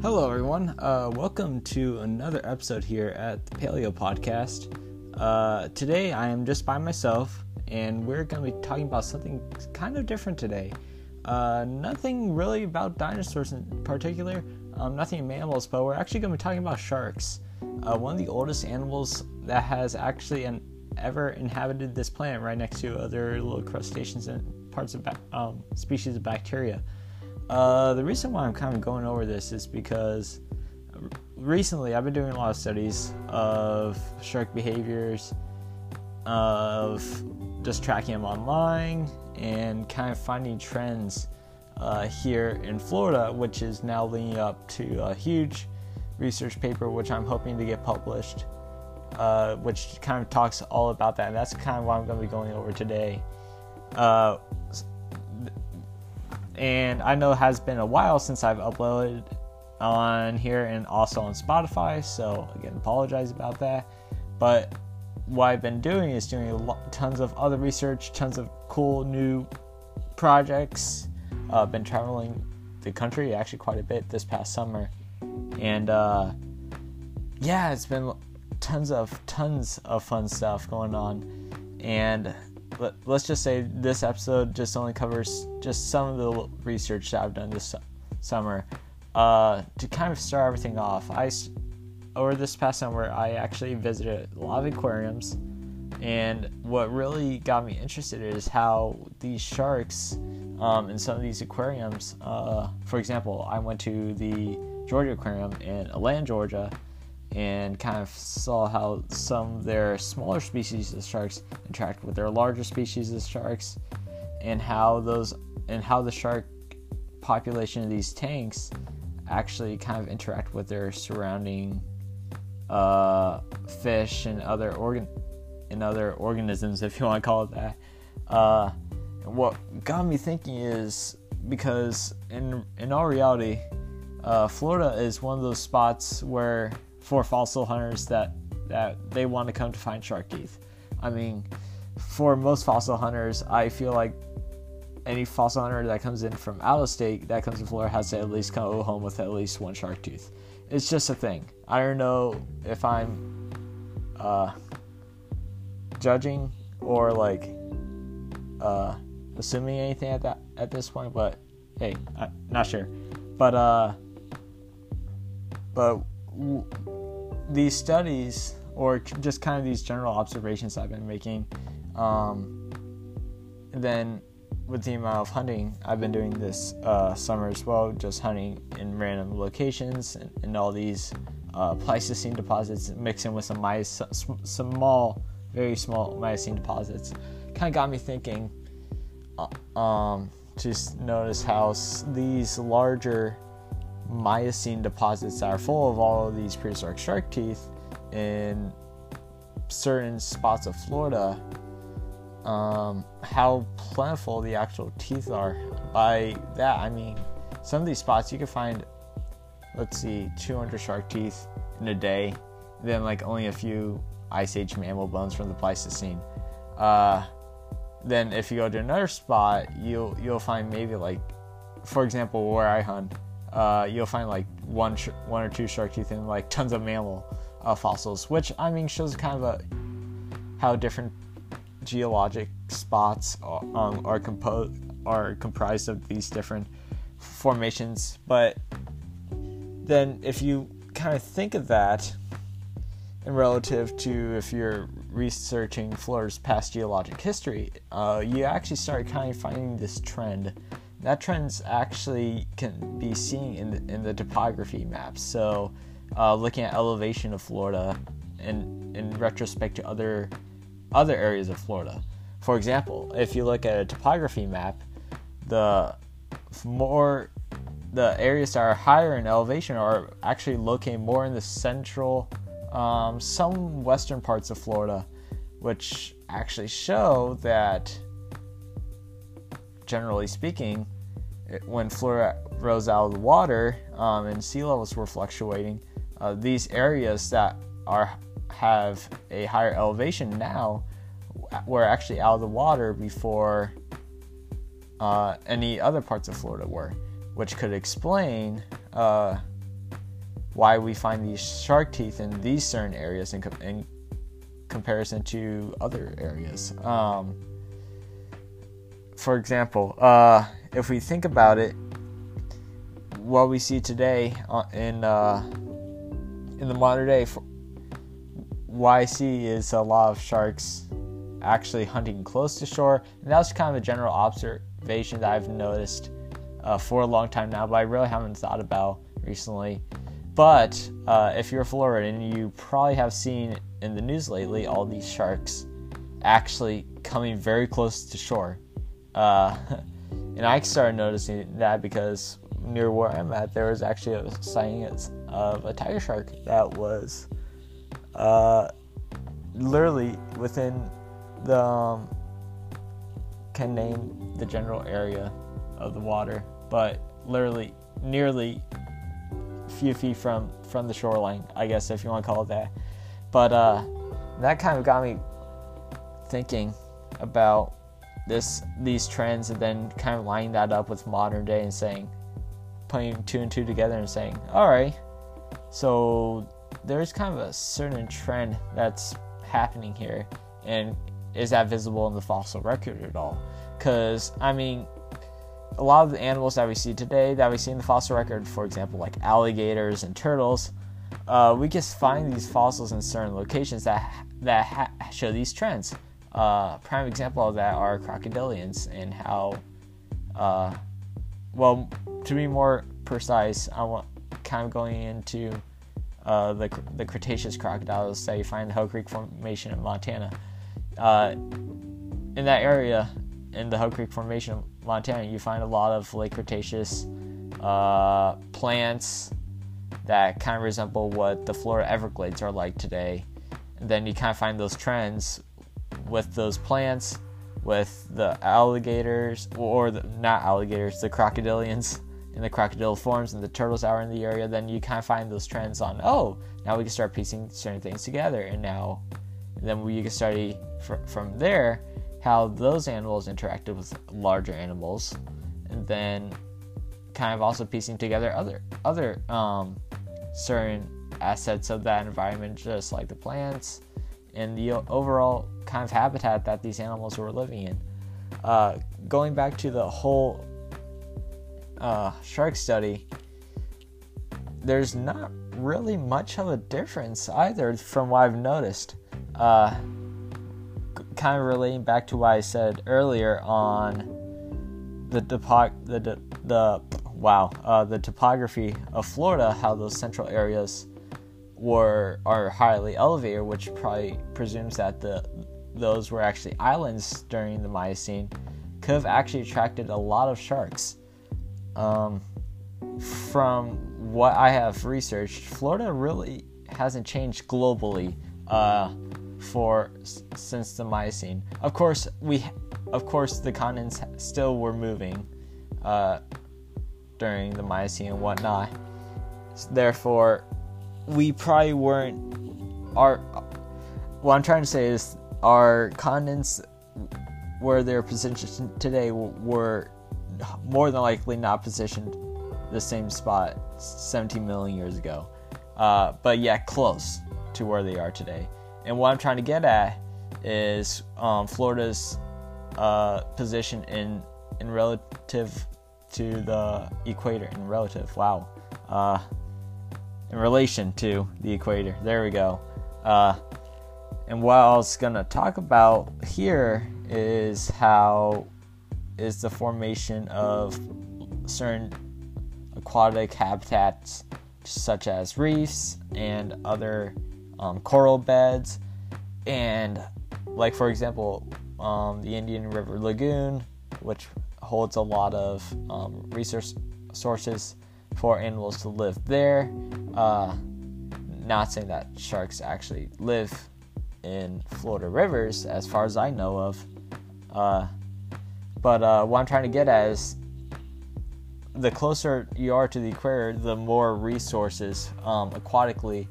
Hello, everyone. Uh, welcome to another episode here at the Paleo Podcast. Uh, today, I am just by myself, and we're going to be talking about something kind of different today. Uh, nothing really about dinosaurs in particular, um, nothing mammals, but we're actually going to be talking about sharks. Uh, one of the oldest animals that has actually an, ever inhabited this planet, right next to other little crustaceans and parts of um, species of bacteria. Uh, the reason why I'm kind of going over this is because recently I've been doing a lot of studies of shark behaviors, of just tracking them online, and kind of finding trends uh, here in Florida, which is now leading up to a huge research paper, which I'm hoping to get published, uh, which kind of talks all about that. And that's kind of what I'm going to be going over today. Uh, and I know it has been a while since I've uploaded on here and also on Spotify, so again, apologize about that. But what I've been doing is doing tons of other research, tons of cool new projects. Uh, been traveling the country actually quite a bit this past summer, and uh, yeah, it's been tons of tons of fun stuff going on, and let, us just say this episode just only covers just some of the research that I've done this summer. Uh, to kind of start everything off, I over this past summer I actually visited a lot of aquariums, and what really got me interested is how these sharks um, in some of these aquariums. Uh, for example, I went to the Georgia Aquarium in Atlanta, Georgia and kind of saw how some of their smaller species of sharks interact with their larger species of sharks and how those and how the shark population of these tanks actually kind of interact with their surrounding uh, fish and other organ and other organisms, if you want to call it that. Uh, what got me thinking is because in in all reality, uh, Florida is one of those spots where for fossil hunters that that they want to come to find shark teeth. I mean, for most fossil hunters, I feel like any fossil hunter that comes in from out of state that comes to Florida has to at least come home with at least one shark tooth. It's just a thing. I don't know if I'm uh, judging or like uh, assuming anything at that at this point, but hey, I'm not sure. But uh, but these studies, or just kind of these general observations I've been making, um, then with the amount of hunting I've been doing this uh, summer as well, just hunting in random locations and, and all these uh, Pleistocene deposits, mixing with some Miocene, small, very small Miocene deposits, kind of got me thinking. Uh, um, just notice how these larger Miocene deposits are full of all of these prehistoric shark teeth in certain spots of Florida, um, how plentiful the actual teeth are. By that, I mean some of these spots you can find, let's see, 200 shark teeth in a day, then like only a few ice age mammal bones from the Pleistocene. Uh, then if you go to another spot, you'll you'll find maybe like, for example, where I hunt, uh, you'll find like one sh- one or two shark teeth and like tons of mammal uh, fossils, which I mean shows kind of a how different geologic spots are, um, are composed are comprised of these different formations. But then if you kind of think of that in relative to if you're researching Florida's past geologic history, uh, you actually start kind of finding this trend that trends actually can be seen in the, in the topography maps. So, uh, looking at elevation of Florida and in retrospect to other other areas of Florida. For example, if you look at a topography map, the more the areas that are higher in elevation are actually located more in the central, um, some western parts of Florida, which actually show that generally speaking, when Florida rose out of the water um, and sea levels were fluctuating, uh, these areas that are have a higher elevation now were actually out of the water before uh, any other parts of Florida were, which could explain uh, why we find these shark teeth in these certain areas in, in comparison to other areas. Um, for example, uh, if we think about it, what we see today uh, in uh, in the modern day, see is a lot of sharks actually hunting close to shore, and that's kind of a general observation that I've noticed uh, for a long time now, but I really haven't thought about recently. But uh, if you're a Floridian, you probably have seen in the news lately all these sharks actually coming very close to shore. Uh, and I started noticing that because near where I'm at, there was actually a sighting of a tiger shark that was uh, literally within the um, can name the general area of the water, but literally nearly a few feet from from the shoreline, I guess if you want to call it that. But uh, that kind of got me thinking about this these trends and then kind of lining that up with modern day and saying putting two and two together and saying all right so there's kind of a certain trend that's happening here. And is that visible in the fossil record at all? Because i mean a lot of the animals that we see today that we see in the fossil record for example like alligators and turtles uh, we just find these fossils in certain locations that that ha- show these trends uh, prime example of that are crocodilians and how, uh, well, to be more precise, I want kind of going into uh, the the Cretaceous crocodiles that you find the Hell Creek Formation in Montana. Uh, in that area, in the Hell Creek Formation of Montana, you find a lot of late Cretaceous uh, plants that kind of resemble what the Florida Everglades are like today. And then you kind of find those trends with those plants, with the alligators, or the, not alligators, the crocodilians and the crocodyliforms and the turtles that are in the area, then you kind of find those trends on, oh, now we can start piecing certain things together. And now, then we can study fr- from there how those animals interacted with larger animals. And then kind of also piecing together other other um, certain assets of that environment, just like the plants and the overall kind of habitat that these animals were living in. Uh, going back to the whole uh, shark study, there's not really much of a difference either from what I've noticed. Uh, kind of relating back to what I said earlier on the topo- the the wow uh, the topography of Florida, how those central areas were are highly elevated, which probably presumes that the those were actually islands during the Miocene, could have actually attracted a lot of sharks. Um, from what I have researched, Florida really hasn't changed globally uh, for since the Miocene. Of course, we, of course, the continents still were moving uh, during the Miocene and whatnot. Therefore, we probably weren't. Our what I'm trying to say is our continents where they're positioned today were more than likely not positioned the same spot 17 million years ago. Uh, but yeah, close to where they are today. And what I'm trying to get at is um, Florida's uh, position in in relative to the equator. In relative, wow. Uh, in relation to the equator. There we go. Uh, and what I was gonna talk about here is how is the formation of certain aquatic habitats such as reefs and other um, coral beds and like for example um, the indian river lagoon which holds a lot of um, resource sources for animals to live there uh, not saying that sharks actually live in Florida rivers, as far as I know of. Uh, but uh, what I'm trying to get at is the closer you are to the equator, the more resources um, aquatically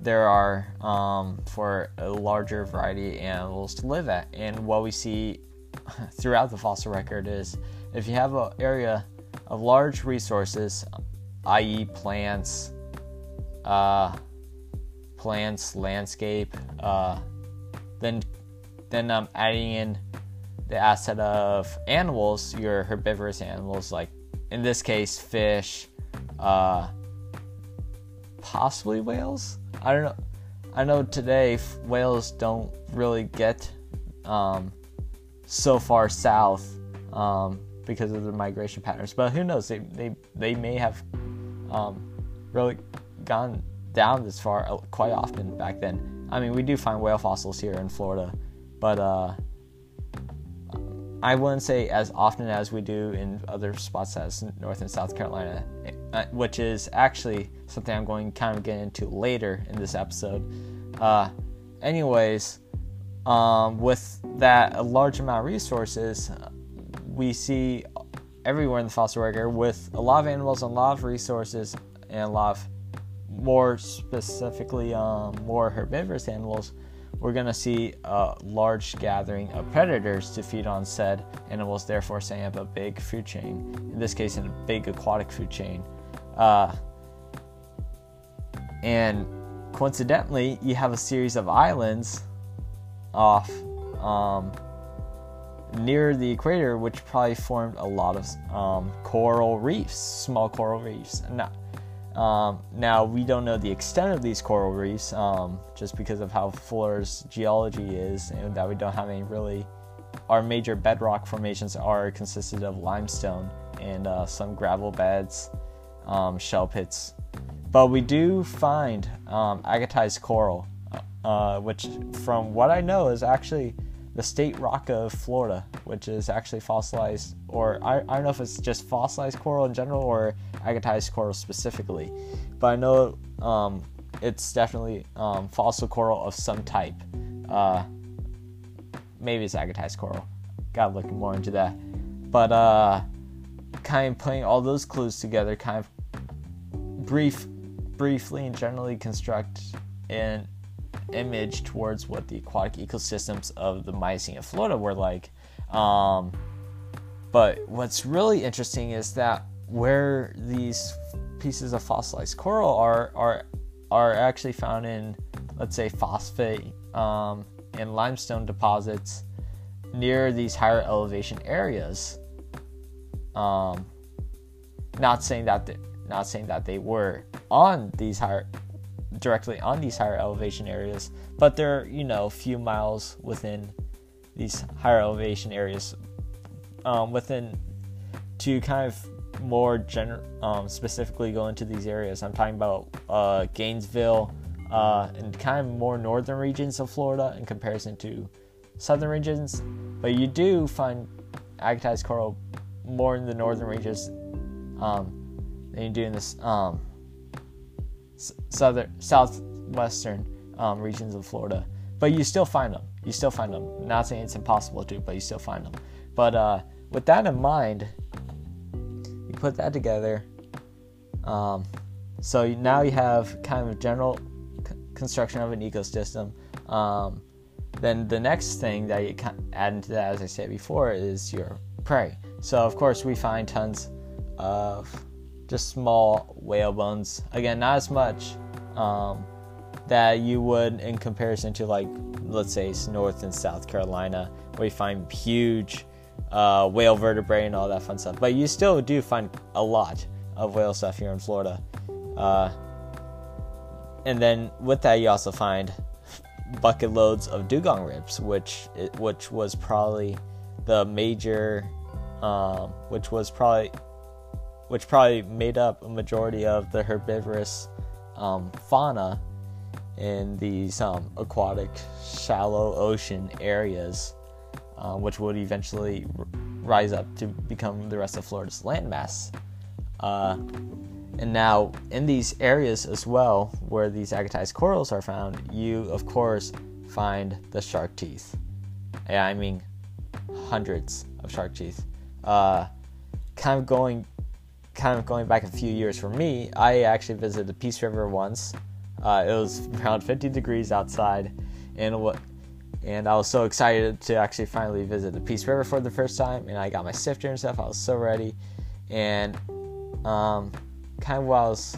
there are um, for a larger variety of animals to live at. And what we see throughout the fossil record is if you have an area of large resources, i.e., plants, uh, plants, landscape. Uh, then, then um, adding in the asset of animals, your herbivorous animals, like in this case, fish, uh, possibly whales. I don't know. I know today whales don't really get um, so far south um, because of their migration patterns, but who knows? They they, they may have um, really gone down this far uh, quite often back then. I mean, we do find whale fossils here in Florida, but uh, I wouldn't say as often as we do in other spots as North and South Carolina, uh, which is actually something I'm going to kind of get into later in this episode. Uh, anyways, um, with that large amount of resources, we see everywhere in the fossil record with a lot of animals, and a lot of resources, and a lot of more specifically um, more herbivorous animals we're going to see a large gathering of predators to feed on said animals, therefore setting up a big food chain. In this case, in a big aquatic food chain. Uh, and coincidentally, you have a series of islands off um, near the equator, which probably formed a lot of um, coral reefs, small coral reefs. Now, um, now, we don't know the extent of these coral reefs um, just because of how Florida's geology is, and that we don't have any really. Our major bedrock formations are consisted of limestone and uh, some gravel beds, um, shell pits. But we do find um, agatized coral, uh, which, from what I know, is actually the state rock of Florida, which is actually fossilized, or I, I don't know if it's just fossilized coral in general or agatized coral specifically, but I know um, it's definitely um, fossil coral of some type. Uh, maybe it's agatized coral. Gotta look more into that. But uh, kind of putting all those clues together, kind of brief, briefly and generally construct an image towards what the aquatic ecosystems of the Miocene of Florida were like. Um, but what's really interesting is that where these pieces of fossilized coral are are are actually found in, let's say, phosphate um, and limestone deposits near these higher elevation areas. Um, not saying that they, not saying that they were on these higher directly on these higher elevation areas, but they're you know a few miles within these higher elevation areas, um, within to kind of more general, um, specifically go into these areas. I'm talking about uh, Gainesville uh, and kind of more northern regions of Florida in comparison to southern regions. But you do find agatized coral more in the northern regions um, than you do in this um, southern, southwestern um, regions of Florida. But you still find them. You still find them. Not saying it's impossible to, but you still find them. But uh, with that in mind, you put that together. Um, so now you have kind of general construction of an ecosystem. Um, then the next thing that you add into that, as I said before, is your prey. So of course we find tons of just small whale bones. Again, not as much um, that you would in comparison to like let's say North and South Carolina, where you find huge uh, whale vertebrae and all that fun stuff. But you still do find a lot of whale stuff here in Florida. Uh, and then with that, you also find bucket loads of dugong ribs, which which was probably the major, um, which was probably which probably made up a majority of the herbivorous um, fauna in these um, aquatic, shallow ocean areas, uh, which would eventually r- rise up to become the rest of Florida's landmass. Uh, and now, in these areas as well, where these agatized corals are found, you of course find the shark teeth. Yeah, I mean, hundreds of shark teeth. Uh, kind of going kind of going back a few years for me, I actually visited the Peace River once. Uh, it was around 50 degrees outside, and what, and I was so excited to actually finally visit the Peace River for the first time. And I got my sifter and stuff. I was so ready, and um, kind of what I was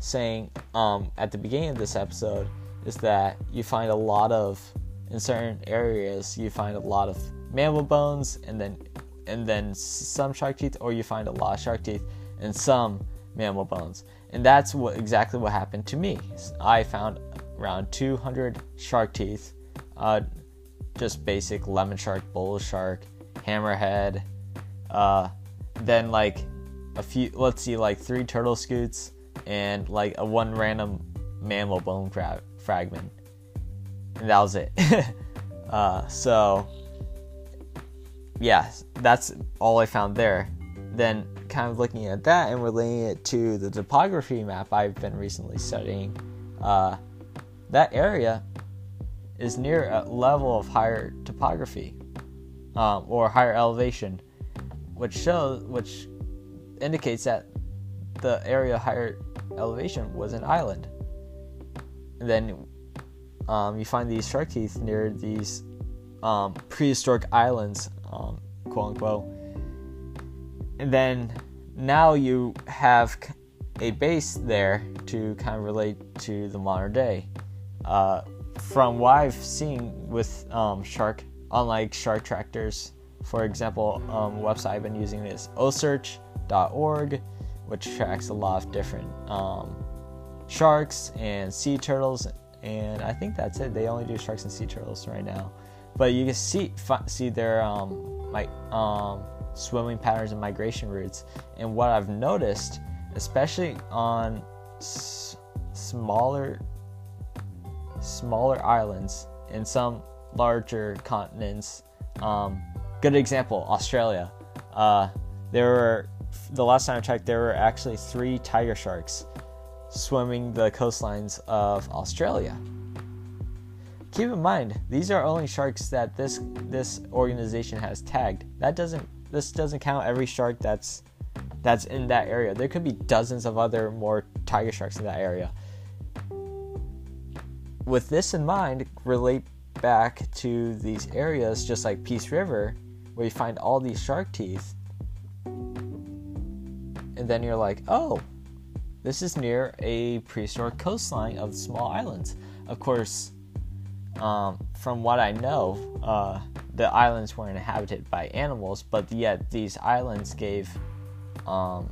saying um, at the beginning of this episode is that you find a lot of in certain areas you find a lot of mammal bones and then and then some shark teeth or you find a lot of shark teeth and some mammal bones. And that's what exactly what happened to me. I found around 200 shark teeth uh, just basic lemon shark bull shark hammerhead uh, then like a few let's see like three turtle scutes and like a one random mammal bone fra- fragment. And that was it. Uh, so yeah that's all i found there then kind of looking at that and relating it to the topography map i've been recently studying uh, that area is near a level of higher topography um, or higher elevation which shows which indicates that the area higher elevation was an island. And then um, you find these shark teeth near these um, prehistoric islands, um, quote unquote. And then now you have a base there to kind of relate to the modern day. Uh, from what I've seen with um, shark, unlike shark tractors, for example, um, website I've been using is ocearch.org which tracks a lot of different um, sharks and sea turtles. And I think that's it. They only do sharks and sea turtles right now, but you can see see their um, like um, swimming patterns and migration routes. And what I've noticed, especially on s- smaller smaller islands in some larger continents. Um, good example, Australia. Uh, there were the last time I checked, there were actually three tiger sharks swimming the coastlines of Australia. Keep in mind, these are only sharks that this this organization has tagged. That doesn't this doesn't count every shark that's that's in that area. There could be dozens of other more tiger sharks in that area. With this in mind, relate back to these areas just like Peace River, where you find all these shark teeth and then you're like, oh, this is near a prehistoric coastline of small islands. Of course, um, from what I know, uh, the islands were inhabited by animals, but yet these islands gave um,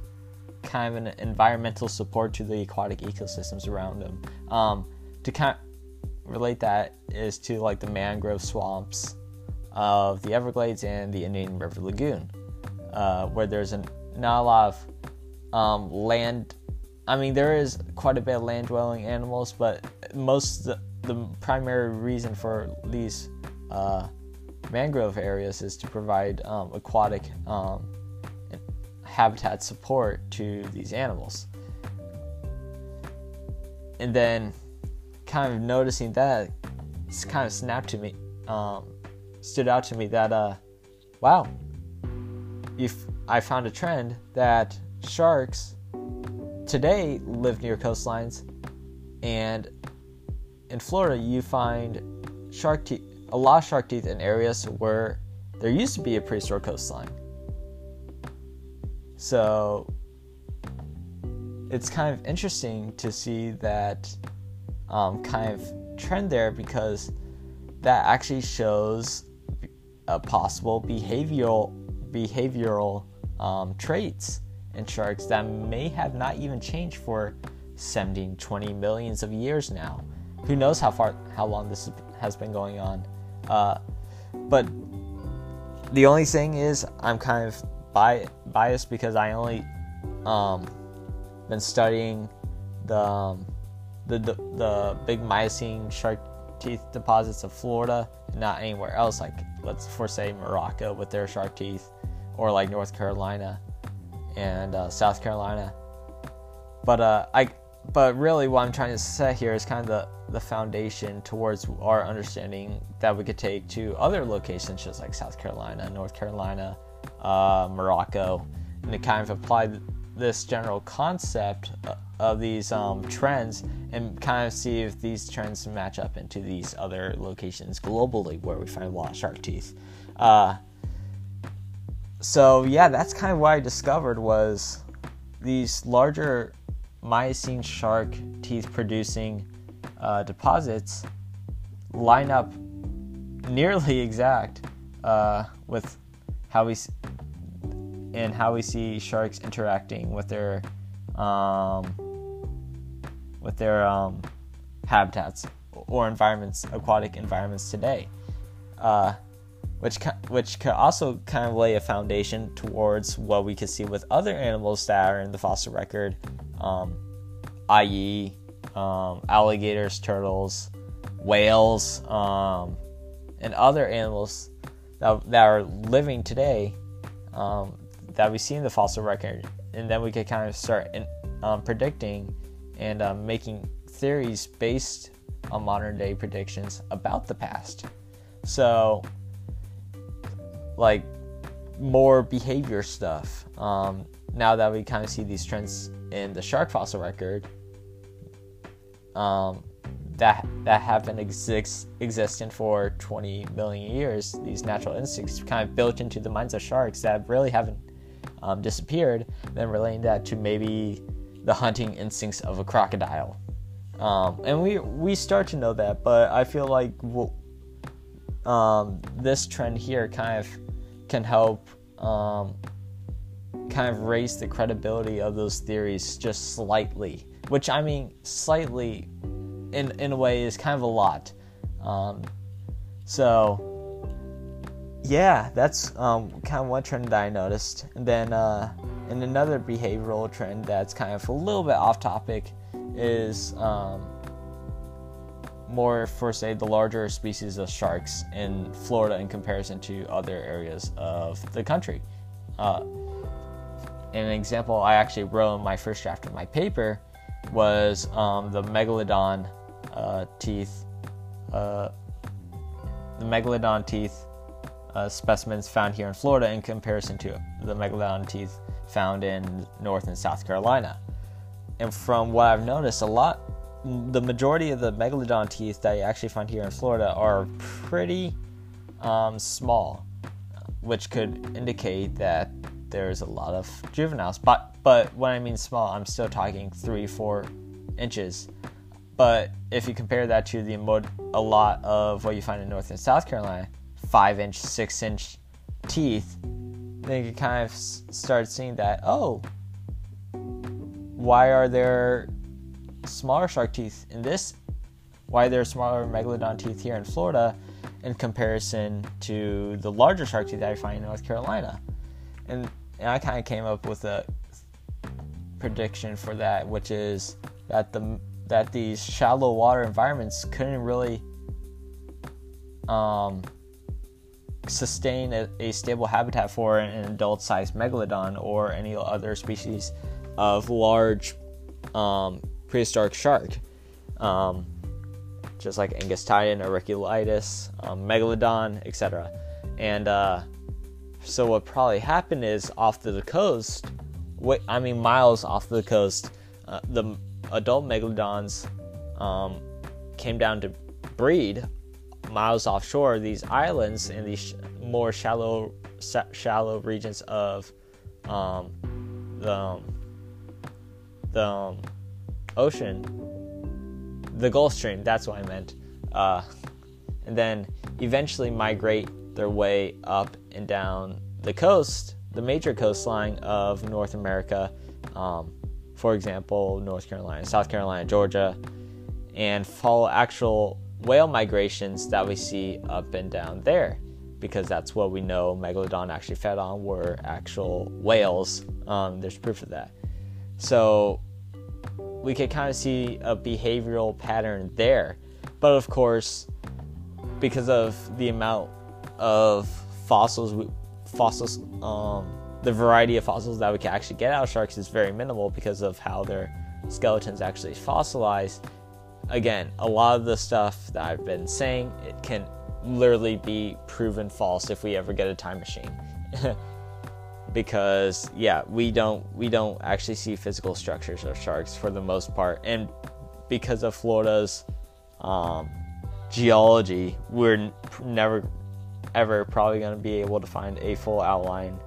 kind of an environmental support to the aquatic ecosystems around them. Um, to kind of relate that is to like the mangrove swamps of the Everglades and the Indian River Lagoon, uh, where there's an, not a lot of um, land. I mean, there is quite a bit of land dwelling animals, but most the, the primary reason for these uh, mangrove areas is to provide um, aquatic um, habitat support to these animals. And then, kind of noticing that, it's kind of snapped to me, um, stood out to me that, uh, wow, if I found a trend that sharks today live near coastlines, and in Florida you find shark teeth, a lot of shark teeth in areas where there used to be a prehistoric coastline. So it's kind of interesting to see that um, kind of trend there because that actually shows a possible behavioral behavioral um, traits in sharks that may have not even changed for 17, 20 millions of years now. Who knows how far, how long this has been going on? Uh, but the only thing is, I'm kind of bi- biased because I only um, been studying the, um, the, the the big Miocene shark teeth deposits of Florida, and not anywhere else. Like let's for say Morocco with their shark teeth, or like North Carolina and uh, South Carolina. But uh, I, but really, what I'm trying to set here is kind of the the foundation towards our understanding that we could take to other locations, just like South Carolina, North Carolina, uh, Morocco, and to kind of apply this general concept uh, of these um, trends and kind of see if these trends match up into these other locations globally where we find a lot of shark teeth. Uh, so yeah, that's kind of what I discovered was these larger Miocene shark teeth producing uh, deposits line up nearly exact uh, with how we and how we see sharks interacting with their um, with their um, habitats or environments, aquatic environments today, uh, which which could also kind of lay a foundation towards what we could see with other animals that are in the fossil record, um, i.e., um, alligators, turtles, whales, um, and other animals that, that are living today um, that we see in the fossil record, and then we could kind of start in, um, predicting and um, making theories based on modern day predictions about the past. So, like more behavior stuff. Now that we kind of see these trends in the shark fossil record, um, that that have been exist, existent for 20 million years. These natural instincts kind of built into the minds of sharks that really haven't um, disappeared. Then relating that to maybe the hunting instincts of a crocodile, um, and we we start to know that. But I feel like we'll, um, this trend here kind of can help um, kind of raise the credibility of those theories just slightly. Which I mean, slightly in in a way is kind of a lot. Um, so yeah, that's um, kind of one trend that I noticed. And then uh, and another behavioral trend that's kind of a little bit off topic is um, more for say the larger species of sharks in Florida in comparison to other areas of the country. Uh, an example I actually wrote in my first draft of my paper was um, the megalodon uh, teeth, uh, the megalodon teeth uh, specimens found here in Florida in comparison to the megalodon teeth found in North and South Carolina. And from what I've noticed, a lot, the majority of the megalodon teeth that you actually find here in Florida are pretty um, small, which could indicate that there's a lot of juveniles. But but when I mean small, I'm still talking three, four inches but if you compare that to the a lot of what you find in North and South Carolina, five inch, six inch teeth, then you kind of start seeing that oh, why are there smaller shark teeth in this? Why are there smaller megalodon teeth here in Florida in comparison to the larger shark teeth that I find in North Carolina? And, and I kind of came up with a prediction for that, which is that the that these shallow water environments couldn't really um, sustain a, a, stable habitat for an, adult sized megalodon or any other species of large um, prehistoric shark. Um, just like Angustidens, Auriculatus, um, Megalodon, etc. And uh, so what probably happened is off the coast, I mean miles off the coast, uh, the adult megalodons um, came down to breed miles offshore these islands in these sh- more shallow shallow regions of um, the um, the um, ocean. The Gulf Stream that's what I meant. Uh, and then eventually migrate their way up and down the coast the major coastline of North America um, for example, North Carolina, South Carolina, Georgia, and follow actual whale migrations that we see up and down there because that's what we know megalodon actually fed on were actual whales. Um, there's proof of that. So we could kind of see a behavioral pattern there. But of course, because of the amount of fossils, fossils, um, the variety of fossils that we can actually get out of sharks is very minimal because of how their skeletons actually fossilize. Again, a lot of the stuff that I've been saying it can literally be proven false if we ever get a time machine. because yeah, we don't we don't actually see physical structures of sharks for the most part, and because of Florida's um, geology, we're never ever probably going to be able to find a full outline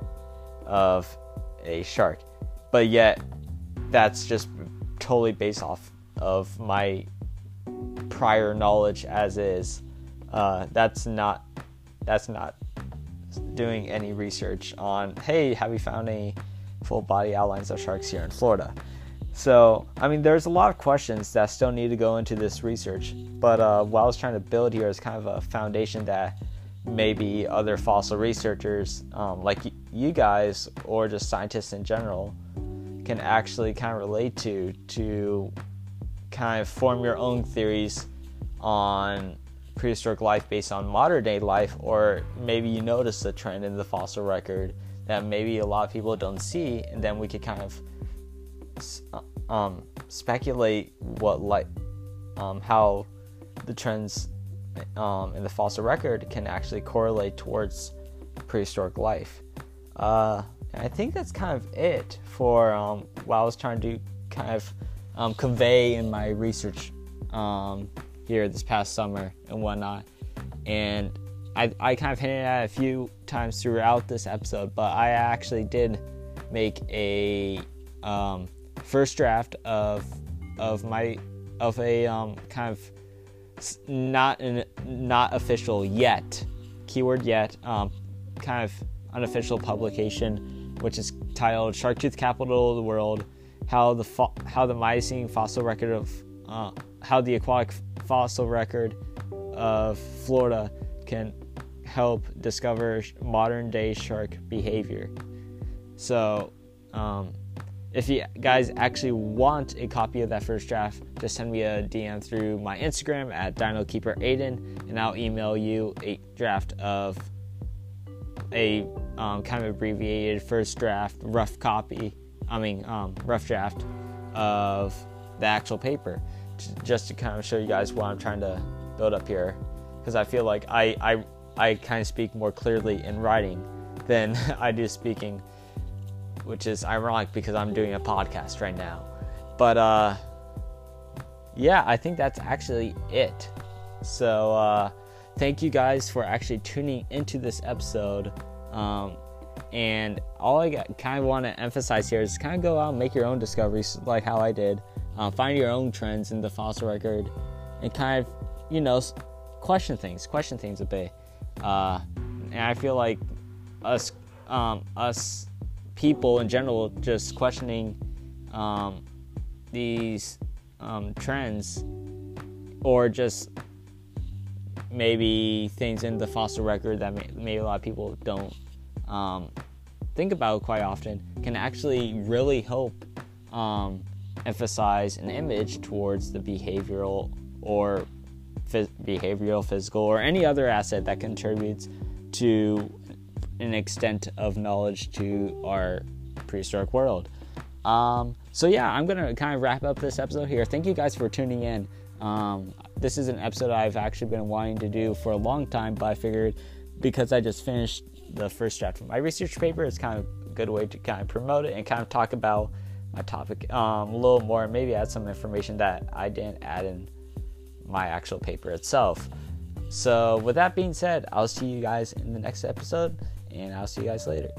of a shark. But yet, that's just totally based off of my prior knowledge as is. Uh, that's not that's not doing any research on hey have we found any full body outlines of sharks here in Florida. So I mean there's a lot of questions that still need to go into this research, but uh, what I was trying to build here is kind of a foundation that maybe other fossil researchers um, like y- you guys or just scientists in general can actually kind of relate to to kind of form your own theories on prehistoric life based on modern day life, or maybe you notice a trend in the fossil record that maybe a lot of people don't see, and then we could kind of um, speculate what like um, how the trends um, in the fossil record can actually correlate towards prehistoric life. Uh, I think that's kind of it for um, what I was trying to kind of um, convey in my research um, here this past summer and whatnot. And I, I kind of hinted at a few times throughout this episode, but I actually did make a um, first draft of of my of a um, kind of not an, not official yet keyword yet um, kind of unofficial publication, which is titled "Shark Tooth Capital of the World: How the fo- How the Miocene Fossil Record of uh, How the Aquatic Fossil Record of Florida Can Help Discover Modern Day Shark Behavior." So, um, if you guys actually want a copy of that first draft, just send me a DM through my Instagram at DinoKeeperAiden, and I'll email you a draft of a um, kind of abbreviated first draft, rough copy. I mean, um, rough draft of the actual paper, just to kind of show you guys what I'm trying to build up here, because I feel like I I I kind of speak more clearly in writing than I do speaking which is ironic because I'm doing a podcast right now. But uh, yeah, I think that's actually it. So uh, thank you guys for actually tuning into this episode. Um, and all I kind of want to emphasize here is kind of go out and make your own discoveries, like how I did. Um, find your own trends in the fossil record, and kind of, you know, question things, question things a bit. Uh, and I feel like us, um, us people in general just questioning um, these um, trends or just maybe things in the fossil record that may, maybe a lot of people don't um, think about quite often can actually really help um, emphasize an image towards the behavioral or phys- behavioral, physical, or any other asset that contributes to an extent of knowledge to our prehistoric world. Um, so yeah, I'm gonna kind of wrap up this episode here. Thank you guys for tuning in. Um, this is an episode I've actually been wanting to do for a long time, but I figured because I just finished the first draft of my research paper, it's kind of a good way to kind of promote it and kind of talk about my topic um, a little more, and maybe add some information that I didn't add in my actual paper itself. So, with that being said, I'll see you guys in the next episode and I'll see you guys later.